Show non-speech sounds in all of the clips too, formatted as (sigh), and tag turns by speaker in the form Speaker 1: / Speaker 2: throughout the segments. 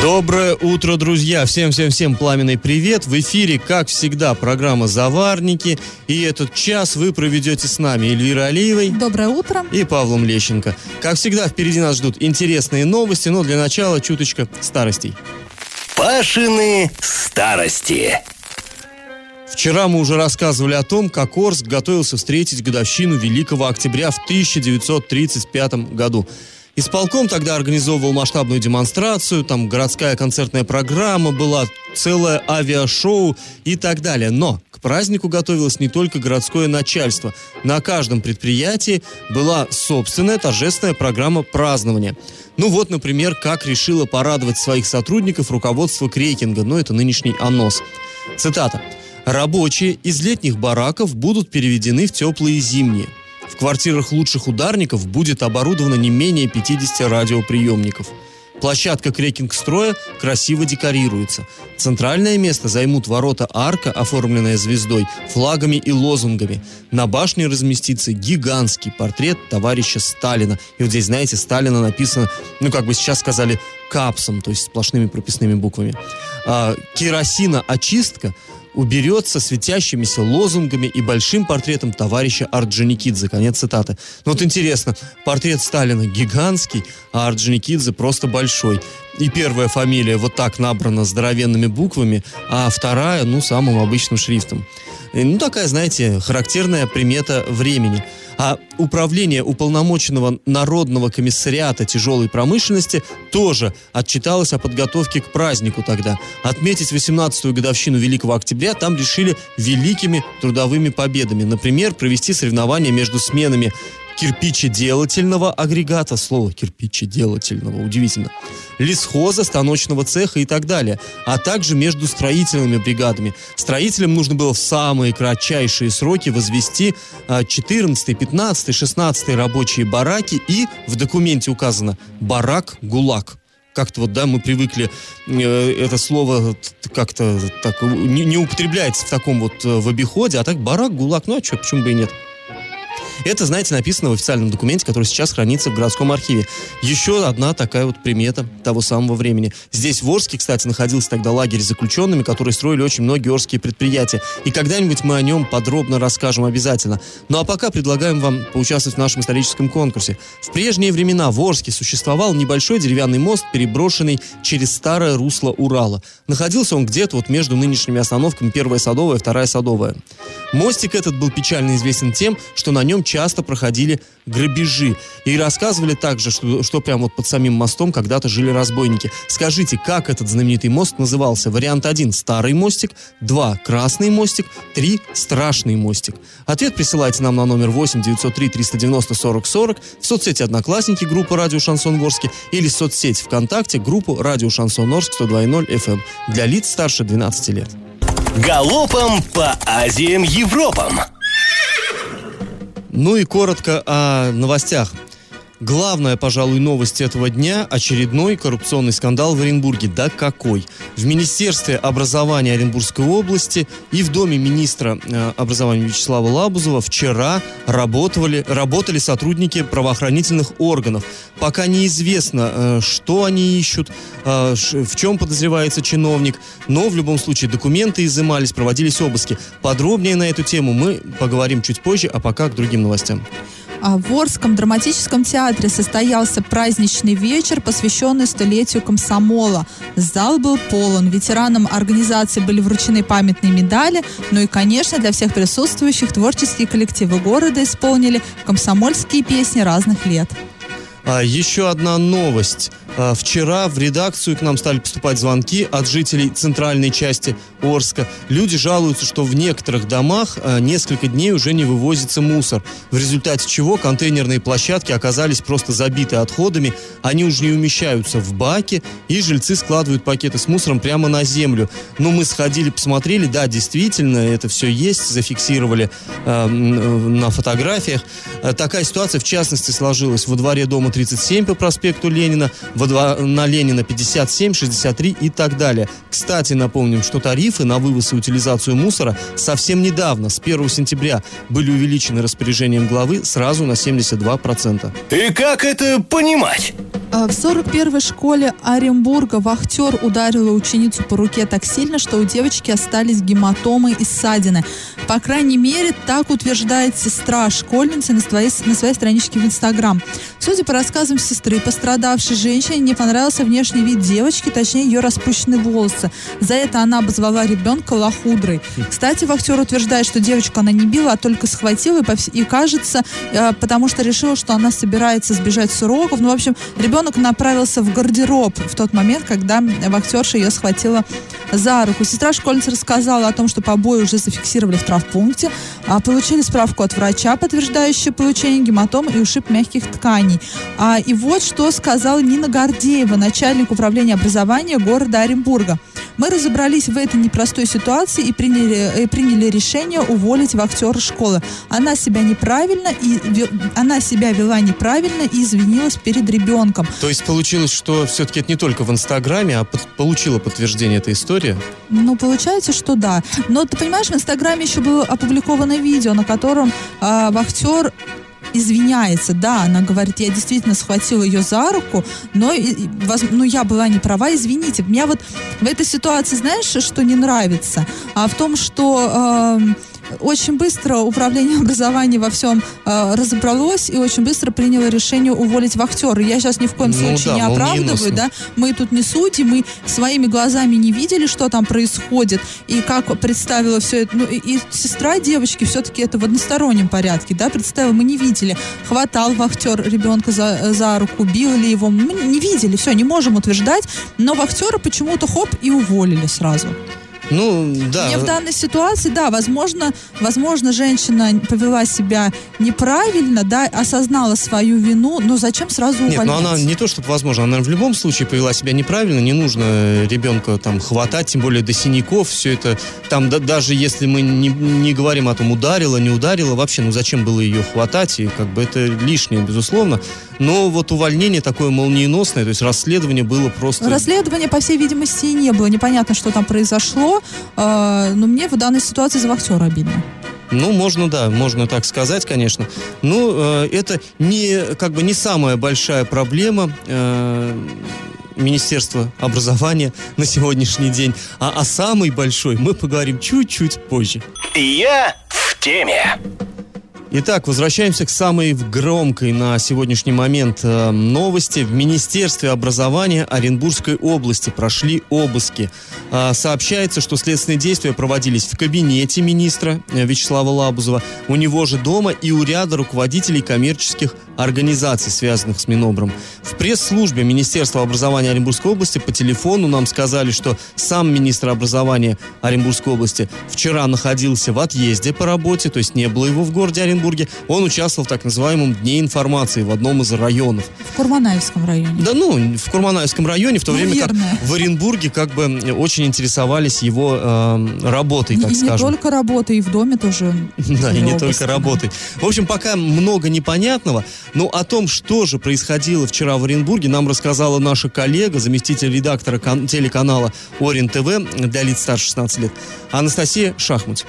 Speaker 1: Доброе утро, друзья! Всем-всем-всем пламенный привет! В эфире, как всегда, программа «Заварники». И этот час вы проведете с нами Эльвирой Алиевой.
Speaker 2: Доброе утро.
Speaker 1: И Павлом Лещенко. Как всегда, впереди нас ждут интересные новости, но для начала чуточка старостей.
Speaker 3: Пашины старости.
Speaker 1: Вчера мы уже рассказывали о том, как Орск готовился встретить годовщину Великого Октября в 1935 году. Исполком тогда организовывал масштабную демонстрацию, там городская концертная программа была, целое авиашоу и так далее. Но к празднику готовилось не только городское начальство. На каждом предприятии была собственная торжественная программа празднования. Ну вот, например, как решила порадовать своих сотрудников руководство Крейкинга, ну это нынешний АНОС. Цитата. «Рабочие из летних бараков будут переведены в теплые зимние. В квартирах лучших ударников будет оборудовано не менее 50 радиоприемников. Площадка крекинг-строя красиво декорируется. Центральное место займут ворота арка, оформленная звездой, флагами и лозунгами. На башне разместится гигантский портрет товарища Сталина. И вот здесь, знаете, Сталина написано, ну, как бы сейчас сказали, капсом, то есть сплошными прописными буквами. А, керосина-очистка уберется светящимися лозунгами и большим портретом товарища Орджоникидзе. Конец цитаты. Ну вот интересно, портрет Сталина гигантский, а Орджоникидзе просто большой. И первая фамилия вот так набрана здоровенными буквами, а вторая, ну, самым обычным шрифтом. Ну, такая, знаете, характерная примета времени – а управление уполномоченного Народного комиссариата тяжелой промышленности тоже отчиталось о подготовке к празднику тогда. Отметить 18-ю годовщину Великого Октября там решили великими трудовыми победами. Например, провести соревнования между сменами кирпичеделательного агрегата, слово кирпичеделательного, удивительно, лесхоза, станочного цеха и так далее, а также между строительными бригадами. Строителям нужно было в самые кратчайшие сроки возвести 14, 15, 16 рабочие бараки и в документе указано «барак-гулаг» как-то вот, да, мы привыкли, э, это слово как-то так не, не употребляется в таком вот э, в обиходе, а так барак, гулаг, ну а что, почему бы и нет? Это, знаете, написано в официальном документе, который сейчас хранится в городском архиве. Еще одна такая вот примета того самого времени. Здесь в Орске, кстати, находился тогда лагерь с заключенными, которые строили очень многие орские предприятия. И когда-нибудь мы о нем подробно расскажем обязательно. Ну а пока предлагаем вам поучаствовать в нашем историческом конкурсе. В прежние времена в Орске существовал небольшой деревянный мост, переброшенный через старое русло Урала. Находился он где-то вот между нынешними остановками Первая Садовая, Вторая Садовая. Мостик этот был печально известен тем, что на нем часто проходили грабежи. И рассказывали также, что, что прямо вот под самим мостом когда-то жили разбойники. Скажите, как этот знаменитый мост назывался? Вариант 1 – старый мостик, 2 – красный мостик, 3 – страшный мостик. Ответ присылайте нам на номер 8 903 390 40 40 в соцсети «Одноклассники» группа «Радио Шансон Орске» или в соцсети ВКонтакте группу «Радио Шансон Орск» 102.0 FM эм для лиц старше 12 лет.
Speaker 3: Галопом по Азиям Европам!
Speaker 1: Ну и коротко о новостях. Главная, пожалуй, новость этого дня – очередной коррупционный скандал в Оренбурге. Да какой? В Министерстве образования Оренбургской области и в Доме министра э, образования Вячеслава Лабузова вчера работали, работали сотрудники правоохранительных органов. Пока неизвестно, э, что они ищут, э, в чем подозревается чиновник, но в любом случае документы изымались, проводились обыски. Подробнее на эту тему мы поговорим чуть позже, а пока к другим новостям.
Speaker 2: А в Орском драматическом театре состоялся праздничный вечер, посвященный столетию комсомола. Зал был полон. Ветеранам организации были вручены памятные медали. Ну и, конечно, для всех присутствующих творческие коллективы города исполнили комсомольские песни разных лет.
Speaker 1: А, еще одна новость. Э, вчера в редакцию к нам стали поступать звонки от жителей центральной части Орска. Люди жалуются, что в некоторых домах э, несколько дней уже не вывозится мусор, в результате чего контейнерные площадки оказались просто забиты отходами, они уже не умещаются в баки, и жильцы складывают пакеты с мусором прямо на землю. Ну, мы сходили, посмотрели, да, действительно, это все есть, зафиксировали э, на фотографиях. Э, такая ситуация, в частности, сложилась во дворе дома 37 по проспекту Ленина, во два, на Ленина 57, 63 и так далее. Кстати, напомним, что тарифы на вывоз и утилизацию мусора совсем недавно, с 1 сентября, были увеличены распоряжением главы сразу на 72%.
Speaker 3: И как это понимать?
Speaker 2: А, в 41-й школе Оренбурга вахтер ударила ученицу по руке так сильно, что у девочки остались гематомы и ссадины. По крайней мере, так утверждает сестра школьницы на своей, на своей страничке в Инстаграм. Судя по рассказам сестры, пострадавшей женщине не понравился внешний вид девочки, точнее ее распущенные волосы. За это она обозвала ребенка лохудрой. Кстати, вахтер утверждает, что девочку она не била, а только схватила и, и кажется, э, потому что решила, что она собирается сбежать с уроков. Ну, в общем, ребенок направился в гардероб в тот момент, когда вахтерша ее схватила за руку. Сестра школьницы рассказала о том, что побои уже зафиксировали в травпункте, а получили справку от врача, подтверждающую получение гематом и ушиб мягких тканей. А, и вот что сказала Нина Гордеева, начальник управления образования города Оренбурга. Мы разобрались в этой непростой ситуации и приняли, и приняли решение уволить вахтера школы. Она себя неправильно и она себя вела неправильно и извинилась перед ребенком.
Speaker 1: То есть получилось, что все-таки это не только в Инстаграме, а под, получила подтверждение эта история?
Speaker 2: Ну, получается, что да. Но ты понимаешь, в Инстаграме еще было опубликовано видео, на котором э, вахтер извиняется, да, она говорит, я действительно схватила ее за руку, но ну, я была не права, извините. Меня вот в этой ситуации, знаешь, что не нравится? А в том, что э, очень быстро управление образования во всем э, разобралось и очень быстро приняло решение уволить вахтера. Я сейчас ни в коем ну, случае да, не оправдываю, да. Мы тут не судьи, мы своими глазами не видели, что там происходит и как представила все это. Ну, и, и сестра девочки все-таки это в одностороннем порядке, да, представила, мы не видели. Хватал вахтер ребенка за, за руку, бил ли его, мы не видели, все, не можем утверждать, но вахтера почему-то хоп и уволили сразу.
Speaker 1: Ну, да.
Speaker 2: Мне в данной ситуации, да, возможно, возможно, женщина повела себя неправильно, да, осознала свою вину, но зачем сразу увольнять?
Speaker 1: Нет, ну она не то, чтобы возможно, она в любом случае повела себя неправильно, не нужно ребенка там хватать, тем более до синяков, все это, там да, даже если мы не, не говорим о том, ударила, не ударила, вообще, ну зачем было ее хватать, и как бы это лишнее, безусловно. Но вот увольнение такое молниеносное, то есть расследование было просто...
Speaker 2: Расследования, по всей видимости, и не было. Непонятно, что там произошло. Э, но мне в данной ситуации за вахтера обидно.
Speaker 1: Ну, можно, да, можно так сказать, конечно. Ну, э, это не, как бы не самая большая проблема э, Министерства образования на сегодняшний день. А о самой большой мы поговорим чуть-чуть позже.
Speaker 3: Я в теме.
Speaker 1: Итак, возвращаемся к самой громкой на сегодняшний момент э, новости. В Министерстве образования Оренбургской области прошли обыски. Э, сообщается, что следственные действия проводились в кабинете министра э, Вячеслава Лабузова, у него же дома и у ряда руководителей коммерческих организаций, связанных с Минобром. В пресс-службе Министерства образования Оренбургской области по телефону нам сказали, что сам министр образования Оренбургской области вчера находился в отъезде по работе, то есть не было его в городе Оренбург Екатеринбурге. Он участвовал в так называемом Дне информации в одном из районов.
Speaker 2: В Курманаевском районе.
Speaker 1: Да, ну, в Курманаевском районе, в то ну, время как в Оренбурге как бы очень интересовались его э, работой, так
Speaker 2: и
Speaker 1: скажем.
Speaker 2: И не только работой, и в доме тоже. (laughs)
Speaker 1: Да, и не только работой. В общем, пока много непонятного, но о том, что же происходило вчера в Оренбурге, нам рассказала наша коллега, заместитель редактора телеканала Орен ТВ для лиц старше 16 лет, Анастасия Шахмуть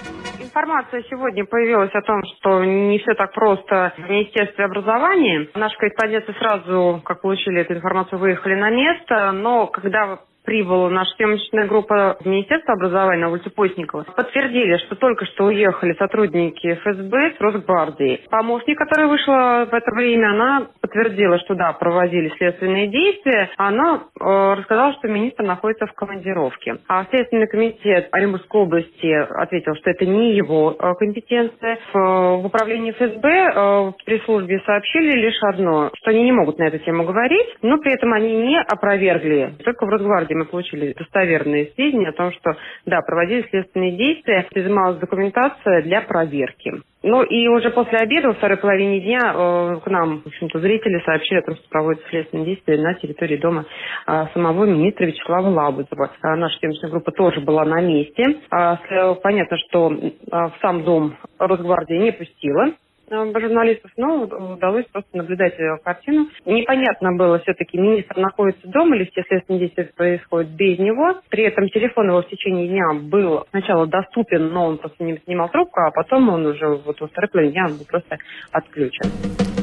Speaker 4: информация сегодня появилась о том, что не все так просто в Министерстве образования. Наши корреспонденты сразу, как получили эту информацию, выехали на место, но когда прибыла наша съемочная группа в Министерство образования на улице Постникова, подтвердили, что только что уехали сотрудники ФСБ с Росгвардии. Помощник, которая вышла в это время, она подтвердила, что да, проводили следственные действия, она э, рассказала, что министр находится в командировке. А Следственный комитет Оренбургской области ответил, что это не его э, компетенция. В, в управлении ФСБ э, в пресс-службе сообщили лишь одно, что они не могут на эту тему говорить, но при этом они не опровергли. Только в Росгвардии мы получили достоверные сведения о том, что да, проводили следственные действия, изымалась документация для проверки. Ну и уже после обеда, во второй половине дня, э, к нам, в общем-то, зрители сообщили о том, что проводятся следственные действия на территории дома э, самого министра Вячеслава Лабузова. Э, наша съемочная группа тоже была на месте. Э, понятно, что в сам дом Росгвардия не пустила журналистов, но удалось просто наблюдать картину. Непонятно было все-таки, министр находится дома или все следственные действия происходят без него. При этом телефон его в течение дня был сначала доступен, но он просто не снимал трубку, а потом он уже вот во второй половине дня был просто отключен.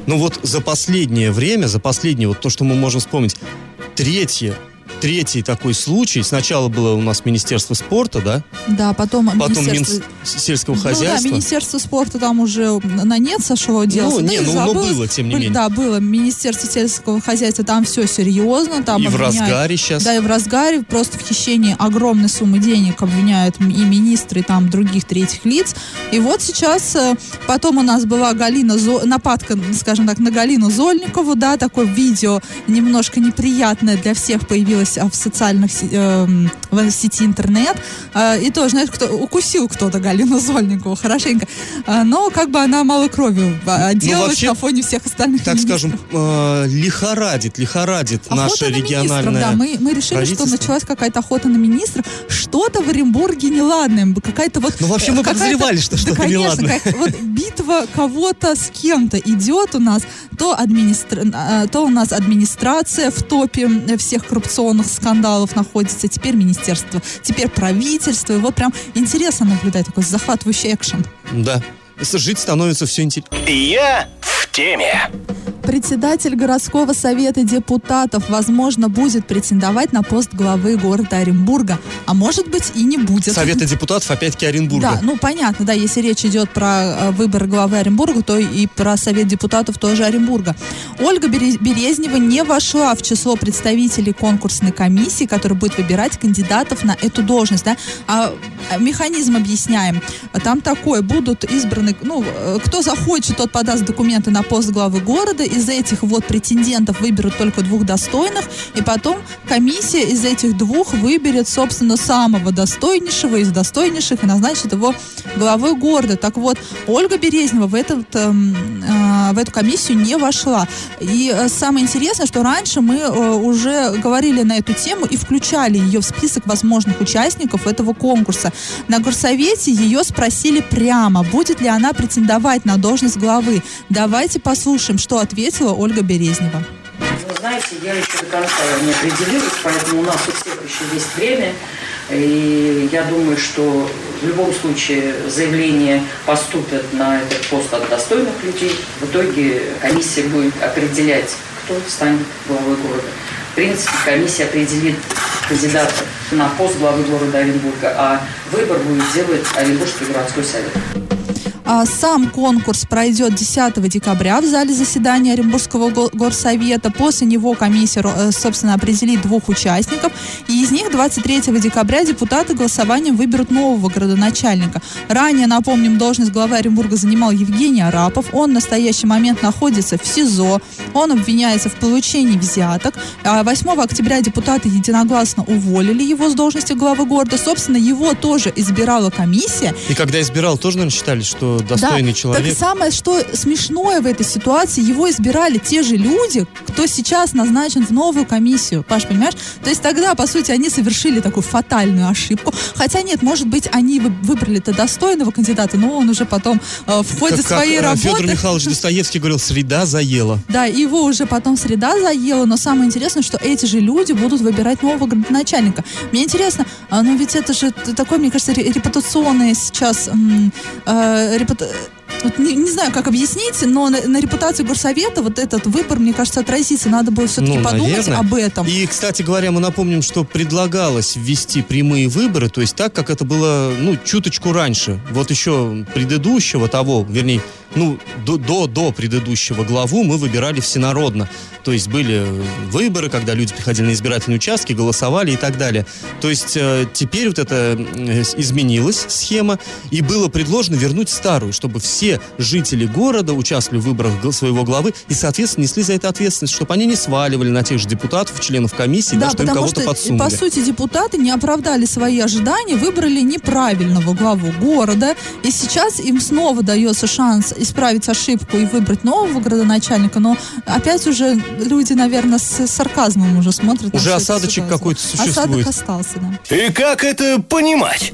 Speaker 1: Ну вот за последнее время, за последнее, вот то, что мы можем вспомнить, третье третий такой случай. Сначала было у нас Министерство спорта, да?
Speaker 2: Да, потом,
Speaker 1: Потом
Speaker 2: Министерство...
Speaker 1: Мин... сельского
Speaker 2: Ну
Speaker 1: хозяйства.
Speaker 2: да, Министерство спорта там уже на нет сошло дело.
Speaker 1: Ну,
Speaker 2: Да
Speaker 1: не, ну, но было, тем не менее.
Speaker 2: Да, было. Министерство сельского хозяйства, там все серьезно. Там
Speaker 1: И в
Speaker 2: обвиняют-
Speaker 1: разгаре сейчас.
Speaker 2: Да, и в разгаре просто в хищении огромной суммы денег обвиняют и министры, и там других третьих лиц. И вот сейчас, э, потом у нас была Галина, Зо- нападка, скажем так, на Галину Зольникову, да, такое видео немножко неприятное для всех появилось в социальных эм, в сети интернет. Э, И тоже, знаешь, кто, укусил кто-то Галину Зольникову хорошенько. Э, Но как бы она мало кровью а, отделалась
Speaker 1: Ну, вообще,
Speaker 2: на фоне всех остальных
Speaker 1: Так
Speaker 2: министров.
Speaker 1: скажем, э, лихорадит, лихорадит
Speaker 2: Охота
Speaker 1: наше
Speaker 2: на
Speaker 1: региональное
Speaker 2: да. Мы, мы решили, что началась какая-то охота на министров. Что-то в Оренбурге неладное. Какая-то вот...
Speaker 1: Ну, вообще, мы
Speaker 2: э,
Speaker 1: подозревали, что
Speaker 2: да,
Speaker 1: что-то
Speaker 2: конечно,
Speaker 1: неладное.
Speaker 2: как- вот битва кого-то с кем-то идет у нас. То, администра... э, то у нас администрация в топе э, всех коррупционных скандалов находится, теперь министерство, теперь правительство. И вот прям интересно наблюдать такой захватывающий экшен.
Speaker 1: Да. Жить становится все интереснее.
Speaker 3: Я в теме.
Speaker 2: Председатель городского совета депутатов, возможно, будет претендовать на пост главы города Оренбурга. А может быть и не будет.
Speaker 1: Советы депутатов опять-таки Оренбурга.
Speaker 2: Да, ну понятно, да, если речь идет про э, выбор главы Оренбурга, то и про Совет депутатов тоже Оренбурга. Ольга Бере- Березнева не вошла в число представителей конкурсной комиссии, которая будет выбирать кандидатов на эту должность. Да? А э, механизм объясняем. Там такой, будут избраны, ну, э, кто захочет, тот подаст документы на пост главы города. Из этих вот претендентов выберут только двух достойных, и потом комиссия из этих двух выберет, собственно, самого достойнейшего из достойнейших и назначит его главой города. Так вот, Ольга Березнева в, этот, эм, э, в эту комиссию не вошла. И э, самое интересное, что раньше мы э, уже говорили на эту тему и включали ее в список возможных участников этого конкурса. На горсовете ее спросили прямо, будет ли она претендовать на должность главы. Давайте послушаем, что ответила Ольга Березнева.
Speaker 5: Вы знаете, я еще до конца не определилась, поэтому у нас у всех еще есть время. И я думаю, что в любом случае заявление поступят на этот пост от достойных людей. В итоге комиссия будет определять, кто станет главой города. В принципе, комиссия определит кандидата на пост главы города Оренбурга, а выбор будет делать Оренбургский городской совет.
Speaker 2: А, Сам конкурс пройдет 10 декабря в зале заседания Оренбургского го- горсовета. После него комиссия, э, собственно, определит двух участников. И из них 23 декабря депутаты голосованием выберут нового городоначальника. Ранее, напомним, должность главы Оренбурга занимал Евгений Арапов. Он в настоящий момент находится в СИЗО. Он обвиняется в получении взяток. А 8 октября депутаты единогласно уволили его с должности главы города. Собственно, его тоже избирала комиссия.
Speaker 1: И когда избирал, тоже, наверное, считали, что достойный
Speaker 2: да,
Speaker 1: человек.
Speaker 2: Так самое, что смешное в этой ситуации, его избирали те же люди, кто сейчас назначен в новую комиссию. Паш, понимаешь? То есть тогда, по сути, они совершили такую фатальную ошибку. Хотя нет, может быть, они вы- выбрали-то достойного кандидата, но он уже потом э, в ходе
Speaker 1: Как- как,
Speaker 2: своей
Speaker 1: э,
Speaker 2: работы...
Speaker 1: Федор Михайлович Достоевский говорил, среда заела.
Speaker 2: Да, его уже потом среда заела, но самое интересное, что эти же люди будут выбирать нового градоначальника. Мне интересно, а, ну ведь это же т- такое, мне кажется, ре- репутационное сейчас м, э, репута- вот не, не знаю, как объяснить, но на, на репутации горсовета вот этот выбор, мне кажется, отразится. Надо было все-таки
Speaker 1: Ну,
Speaker 2: подумать
Speaker 1: наверное.
Speaker 2: об этом.
Speaker 1: И, кстати говоря, мы напомним, что предлагалось ввести прямые выборы, то есть так, как это было, ну, чуточку раньше. Вот еще предыдущего того, вернее, ну, до, до, до предыдущего главу мы выбирали всенародно. То есть были выборы, когда люди приходили на избирательные участки, голосовали и так далее. То есть э, теперь вот это э, изменилась схема, и было предложено вернуть старую, чтобы все жители города участвовали в выборах своего главы и, соответственно, несли за это ответственность, чтобы они не сваливали на тех же депутатов, членов комиссии, да, что им
Speaker 2: потому
Speaker 1: кого-то
Speaker 2: что,
Speaker 1: подсунули.
Speaker 2: по сути, депутаты не оправдали свои ожидания, выбрали неправильного главу города, и сейчас им снова дается шанс исправить ошибку и выбрать нового градоначальника, но опять уже люди, наверное, с сарказмом уже смотрят.
Speaker 1: Уже осадочек какой-то существует.
Speaker 2: Осадок остался, да.
Speaker 3: И как это понимать?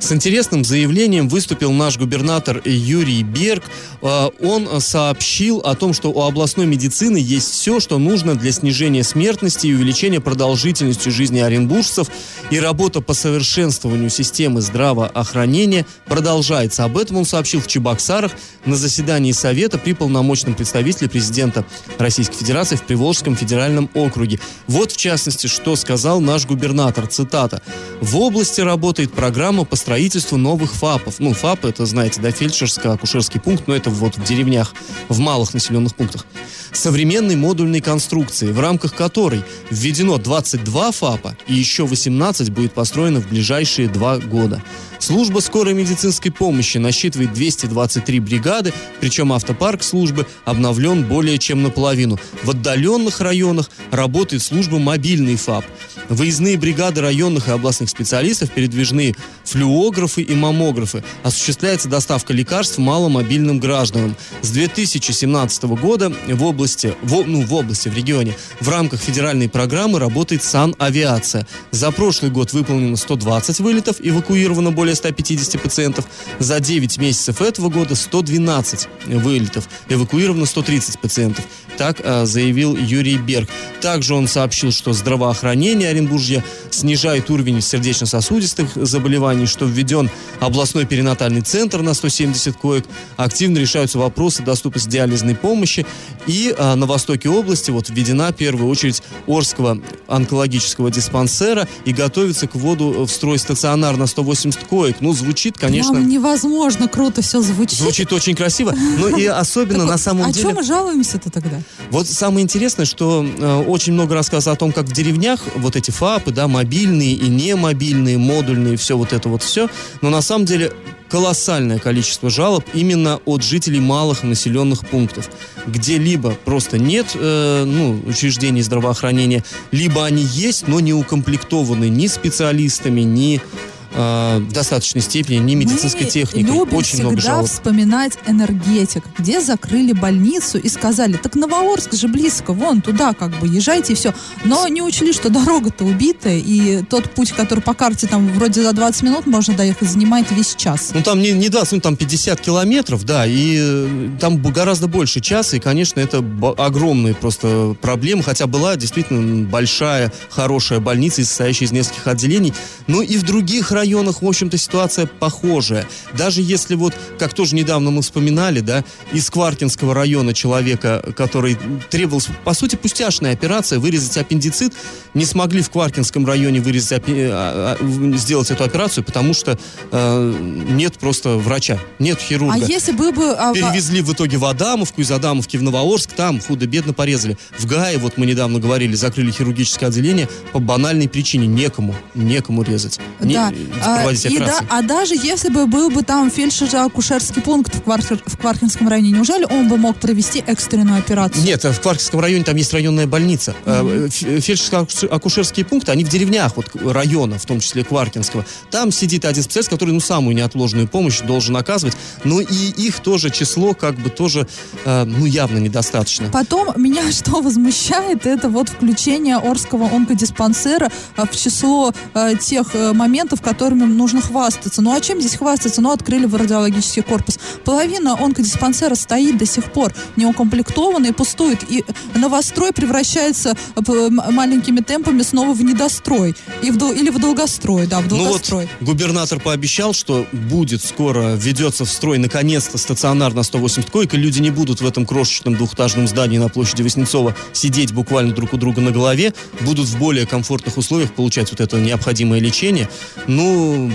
Speaker 1: С интересным заявлением выступил наш губернатор Юрий Берг. Э, Он сообщил о том, что у областной медицины есть все, что нужно для снижения смертности и увеличения продолжительности жизни оренбуржцев. И работа по совершенствованию системы здравоохранения продолжается. Об этом он сообщил в Чебоксарах на заседании Совета при полномочном представителе президента Российской Федерации в Приволжском федеральном округе. Вот, в частности, что сказал наш губернатор, цитата. «В области работает программа по строительству новых ФАПов». Ну, ФАП, это, знаете, да, фельдшерско-акушерский пункт, но это вот в деревнях, в малых населенных пунктах. Современной модульной конструкции, в рамках которой введено 22 ФАПа и еще 18 будет построено в ближайшие два года. Служба скорой медицинской помощи насчитывает 223 бригады, причем автопарк службы обновлен более чем наполовину. В отдаленных районах работает служба мобильный ФАП. Выездные бригады районных и областных специалистов, передвижные флюографы и маммографы. Осуществляется доставка лекарств маломобильным гражданам. С 2017 года в области, в, ну, в области, в регионе, в рамках федеральной программы работает санавиация. За прошлый год выполнено 120 вылетов, эвакуировано более 150 пациентов. За 9 месяцев этого года 112 вылетов, эвакуировано 130 пациентов. Так а, заявил Юрий Берг. Также он сообщил, что здравоохранение Оренбуржья снижает уровень сердечно-сосудистых заболеваний, что введен областной перинатальный центр на 170 коек. Активно решаются вопросы доступности диализной помощи. И а, на востоке области вот введена в первую очередь Орского онкологического диспансера и готовится к вводу в строй стационар на 180 коек. Ну, звучит, конечно...
Speaker 2: Прям невозможно круто все звучит.
Speaker 1: Звучит очень красиво, но и особенно на самом
Speaker 2: о
Speaker 1: деле...
Speaker 2: чем мы жалуемся-то тогда?
Speaker 1: Вот самое интересное, что э, очень много рассказов о том, как в деревнях вот эти ФАПы, да, мобильные и не мобильные, модульные, все вот это вот все, но на самом деле колоссальное количество жалоб именно от жителей малых населенных пунктов, где либо просто нет э, ну, учреждений здравоохранения, либо они есть, но не укомплектованы ни специалистами, ни э, в достаточной степени, ни медицинской
Speaker 2: Мы
Speaker 1: техникой.
Speaker 2: любим
Speaker 1: Очень много
Speaker 2: всегда
Speaker 1: жалоб.
Speaker 2: вспоминать энергетик, где закрыли больницу и сказали, так Новоорск же близко, вон туда как бы езжайте и все. Но не учли, что дорога-то убитая, и тот путь, который по карте там вроде за 20 минут можно доехать, занимает весь час.
Speaker 1: Ну, там не, не 20, ну, там 50 километров, да, и э, там гораздо больше часа, и, конечно, это огромные просто проблемы, хотя была действительно большая, хорошая больница, состоящая из нескольких отделений, но и в других районах, в общем-то, ситуация похожая. Даже если вот, как тоже недавно мы вспоминали, да, из Кваркинского района человека, который требовалась, по сути, пустяшная операция, вырезать аппендицит, не смогли в Кваркинском районе вырезать, а, а, сделать эту операцию, потому что э, нет просто врача, нет хирурга.
Speaker 2: А если бы бы... а,
Speaker 1: Перевезли в итоге в Адамовку, из Адамовки в Новоорск, там худо-бедно порезали. В Гае, вот мы недавно говорили, закрыли хирургическое отделение по банальной причине. Некому, некому резать. Не-
Speaker 2: да. А,
Speaker 1: проводить
Speaker 2: и да-
Speaker 1: операции.
Speaker 2: а даже если бы был бы там фельдшер-акушерский пункт в, Кваркер- в Кваркинском районе, неужели он бы мог провести экстренную операцию?
Speaker 1: Нет, в Кваркинском районе там есть районная больница. Э, ф- Фельдшерско-акушерские пункты, они в деревнях вот района, в том числе Кваркинского. Там сидит один специалист, который, ну, самую неотложную помощь должен оказывать. Ну, и их тоже число, как бы, тоже, э, ну, явно недостаточно.
Speaker 2: Потом меня (laughs) что возмущает, это вот включение Орского онкодиспансера а, в число тех э, моментов, которые которыми нужно хвастаться. Ну а чем здесь хвастаться? Ну открыли в радиологический корпус. Половина онкодиспансера стоит до сих пор неукомплектованный, пустует. И новострой превращается э, маленькими темпами снова в недострой. И в, или в долгострой, да, в долгострой.
Speaker 1: Ну вот губернатор пообещал, что будет скоро, введется в строй наконец-то стационар на 180 коек, и люди не будут в этом крошечном двухэтажном здании на площади Васнецова сидеть буквально друг у друга на голове, будут в более комфортных условиях получать вот это необходимое лечение. Ну,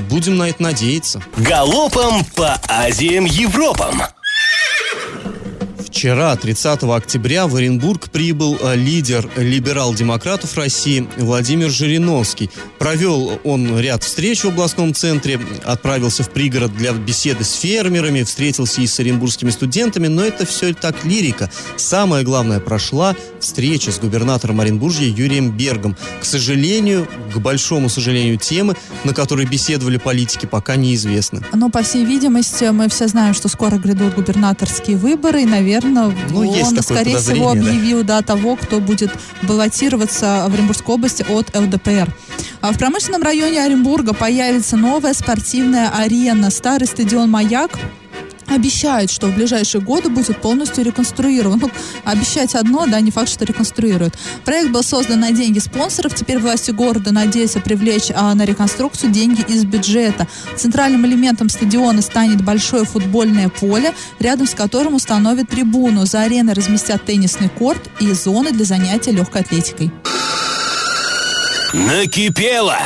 Speaker 1: будем на это надеяться.
Speaker 3: Галопом по Азиям Европам.
Speaker 1: Вчера, 30 октября, в Оренбург прибыл э, лидер либерал-демократов России Владимир Жириновский. Провел он ряд встреч в областном центре, отправился в пригород для беседы с фермерами, встретился и с оренбургскими студентами, но это все так лирика. Самое главное, прошла встреча с губернатором Оренбуржья Юрием Бергом. К сожалению, к большому сожалению, темы, на которые беседовали политики, пока неизвестны.
Speaker 2: Но, по всей видимости, мы все знаем, что скоро грядут губернаторские выборы, и, наверное, наверное, ну, он, скорее всего, объявил да. Да, того, кто будет баллотироваться в Оренбургской области от ЛДПР. А в промышленном районе Оренбурга появится новая спортивная арена. Старый стадион «Маяк» обещают, что в ближайшие годы будет полностью реконструирован. Ну, обещать одно, да, не факт, что реконструируют. Проект был создан на деньги спонсоров. Теперь власти города надеются привлечь а, на реконструкцию деньги из бюджета. Центральным элементом стадиона станет большое футбольное поле, рядом с которым установят трибуну. За ареной разместят теннисный корт и зоны для занятия легкой атлетикой.
Speaker 3: Накипело!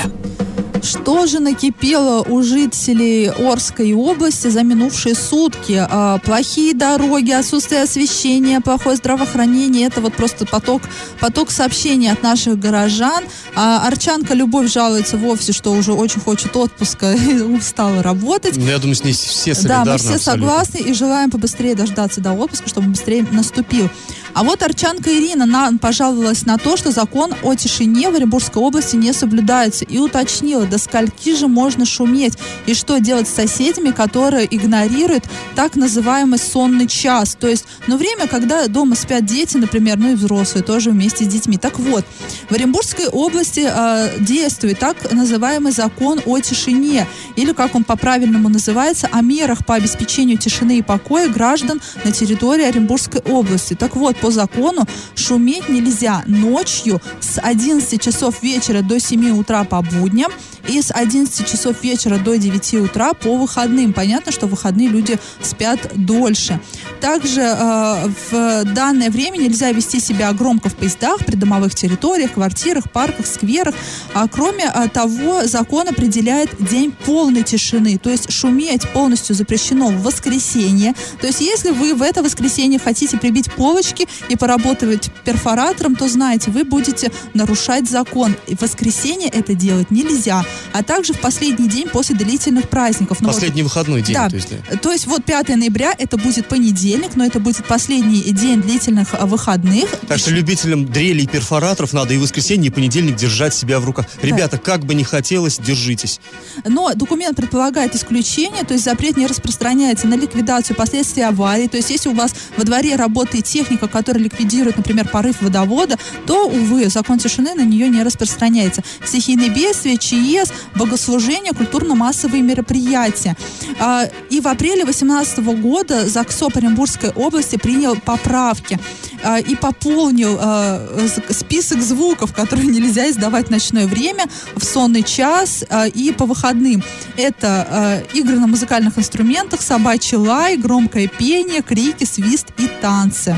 Speaker 2: Что же накипело у жителей Орской области за минувшие сутки? А, плохие дороги, отсутствие освещения, плохое здравоохранение. Это вот просто поток, поток сообщений от наших горожан. А, Арчанка Любовь жалуется вовсе, что уже очень хочет отпуска (laughs) и устала работать.
Speaker 1: Ну, я думаю, с ней все солидарны.
Speaker 2: Да, мы все абсолютно. согласны и желаем побыстрее дождаться до отпуска, чтобы быстрее наступил. А вот Арчанка Ирина нам пожаловалась на то, что закон о тишине в Оренбургской области не соблюдается и уточнила, до скольки же можно шуметь и что делать с соседями, которые игнорируют так называемый сонный час. То есть, ну, время, когда дома спят дети, например, ну и взрослые тоже вместе с детьми. Так вот, в Оренбургской области э, действует так называемый закон о тишине, или как он по-правильному называется, о мерах по обеспечению тишины и покоя граждан на территории Оренбургской области. Так вот, по закону шуметь нельзя ночью с 11 часов вечера до 7 утра по будням и с 11 часов вечера до 9 утра по выходным. Понятно, что в выходные люди спят дольше. Также э, в данное время нельзя вести себя громко в поездах, придомовых территориях, квартирах, парках, скверах. А кроме э, того, закон определяет день полной тишины. То есть шуметь полностью запрещено в воскресенье. То есть если вы в это воскресенье хотите прибить полочки и поработать перфоратором, то знаете, вы будете нарушать закон. И в воскресенье это делать нельзя а также в последний день после длительных праздников.
Speaker 1: Ну, последний вот, выходной день.
Speaker 2: Да,
Speaker 1: то, есть,
Speaker 2: да. то есть вот 5 ноября это будет понедельник, но это будет последний день длительных а, выходных.
Speaker 1: Так что любителям дрелей и перфораторов надо и воскресенье, и понедельник держать себя в руках. Ребята, да. как бы не хотелось, держитесь.
Speaker 2: Но документ предполагает исключение, то есть запрет не распространяется на ликвидацию последствий аварии. То есть если у вас во дворе работает техника, которая ликвидирует, например, порыв водовода, то, увы, закон тишины на нее не распространяется. Стихийные бедствия, ЧС, богослужения, культурно-массовые мероприятия. А, и в апреле 2018 года ЗАГСО Оренбургской области принял поправки а, и пополнил а, список звуков, которые (laughs) нельзя издавать в ночное время, в сонный час и по выходным. Это игры на музыкальных инструментах, собачий лай, громкое пение, крики, свист и танцы.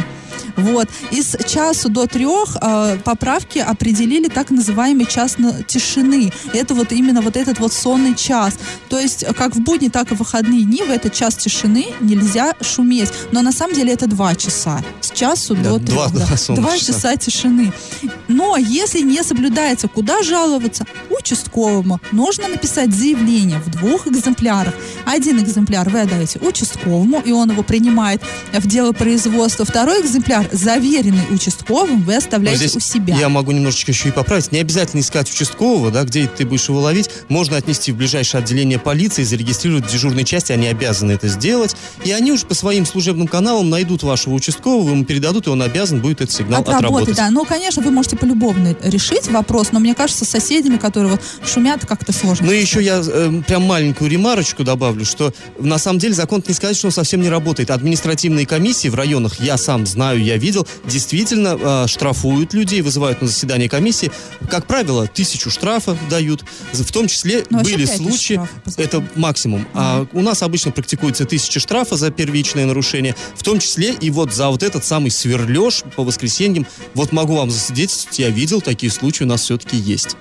Speaker 2: Вот. Из часу до трех э, поправки определили так называемый час тишины. Это вот именно вот этот вот сонный час. То есть как в будни, так и в выходные дни в этот час тишины нельзя шуметь. Но на самом деле это два часа. С часу да, до трех. Два, да. два, два часа. тишины. Но если не соблюдается, куда жаловаться? Участковому. Нужно написать заявление в двух экземплярах. Один экземпляр вы отдаете участковому, и он его принимает в дело производства. Второй экземпляр, заверенный участковым, вы оставляете здесь у себя.
Speaker 1: Я могу немножечко еще и поправить. Не обязательно искать участкового, да, где ты будешь его ловить. Можно отнести в ближайшее отделение полиции, зарегистрировать в дежурной части, они обязаны это сделать. И они уж по своим служебным каналам найдут вашего участкового, ему передадут, и он обязан будет этот сигнал отработать. отработать.
Speaker 2: Да, ну, конечно, вы можете полюбовно решить вопрос, но мне кажется, с соседями, которые вот шумят, как-то сложно.
Speaker 1: Ну и еще я э, прям маленькую ремарочку добавлю, что на самом деле закон не сказать, что он совсем не работает. Административные комиссии в районах, я сам знаю, я видел, действительно э, штрафуют людей, вызывают на заседание комиссии. Как правило, тысячу штрафов дают. В том числе
Speaker 2: Ну, вообще
Speaker 1: были случаи,
Speaker 2: закону.
Speaker 1: это максимум. А у нас обычно практикуется тысяча штрафа за первичное нарушение, в том числе и вот за вот этот самый сверлеж по воскресеньям. Вот могу вам засвидетельствовать, я видел, такие случаи у нас все-таки есть.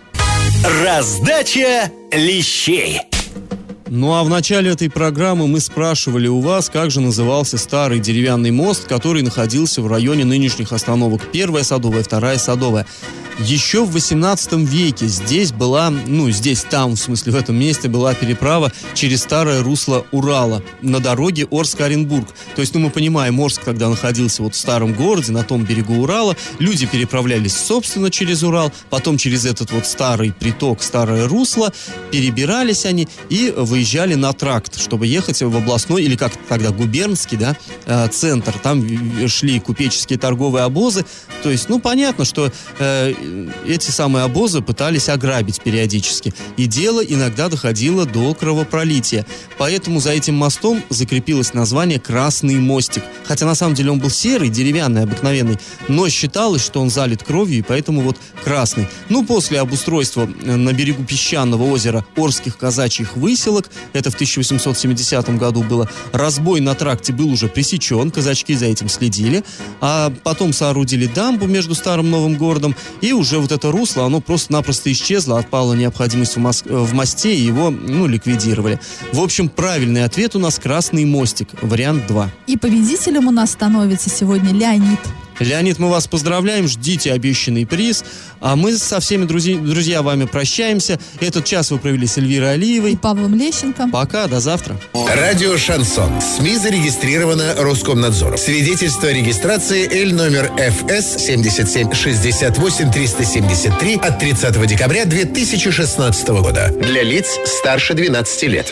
Speaker 3: Раздача лещей.
Speaker 1: Ну а в начале этой программы мы спрашивали у вас, как же назывался старый деревянный мост, который находился в районе нынешних остановок. Первая Садовая, вторая Садовая. Еще в 18 веке здесь была, ну здесь, там, в смысле, в этом месте была переправа через старое русло Урала на дороге Орск-Оренбург. То есть, ну мы понимаем, Орск тогда находился вот в старом городе, на том берегу Урала. Люди переправлялись, собственно, через Урал, потом через этот вот старый приток, старое русло, перебирались они и выезжали на тракт, чтобы ехать в областной, или как тогда губернский, да, э, центр. Там шли купеческие торговые обозы. То есть, ну, понятно, что э, эти самые обозы пытались ограбить периодически. И дело иногда доходило до кровопролития. Поэтому за этим мостом закрепилось название «Красный мостик». Хотя на самом деле он был серый, деревянный, обыкновенный, но считалось, что он залит кровью, и поэтому вот красный. Ну, после обустройства э, на берегу песчаного озера Орских казачьих выселок, это в 1870 году было, разбой на тракте был уже пресечен, казачки за этим следили, а потом соорудили дамбу между старым новым городом, и уже вот это русло, оно просто-напросто исчезло, отпала необходимость в, мос- в мосте, и его, ну, ликвидировали. В общем, правильный ответ у нас «Красный мостик», вариант 2.
Speaker 2: И победителем у нас становится сегодня Леонид.
Speaker 1: Леонид, мы вас поздравляем, ждите обещанный приз. А мы со всеми друзья, друзья вами прощаемся. Этот час вы провели с Эльвирой
Speaker 2: И
Speaker 1: Алиевой.
Speaker 2: Павлом Лещенко.
Speaker 1: Пока, до завтра.
Speaker 6: Радио «Шансон». СМИ зарегистрировано Роскомнадзором. Свидетельство о регистрации Л номер ФС 7768 373 от 30 декабря 2016 года. Для лиц старше 12 лет.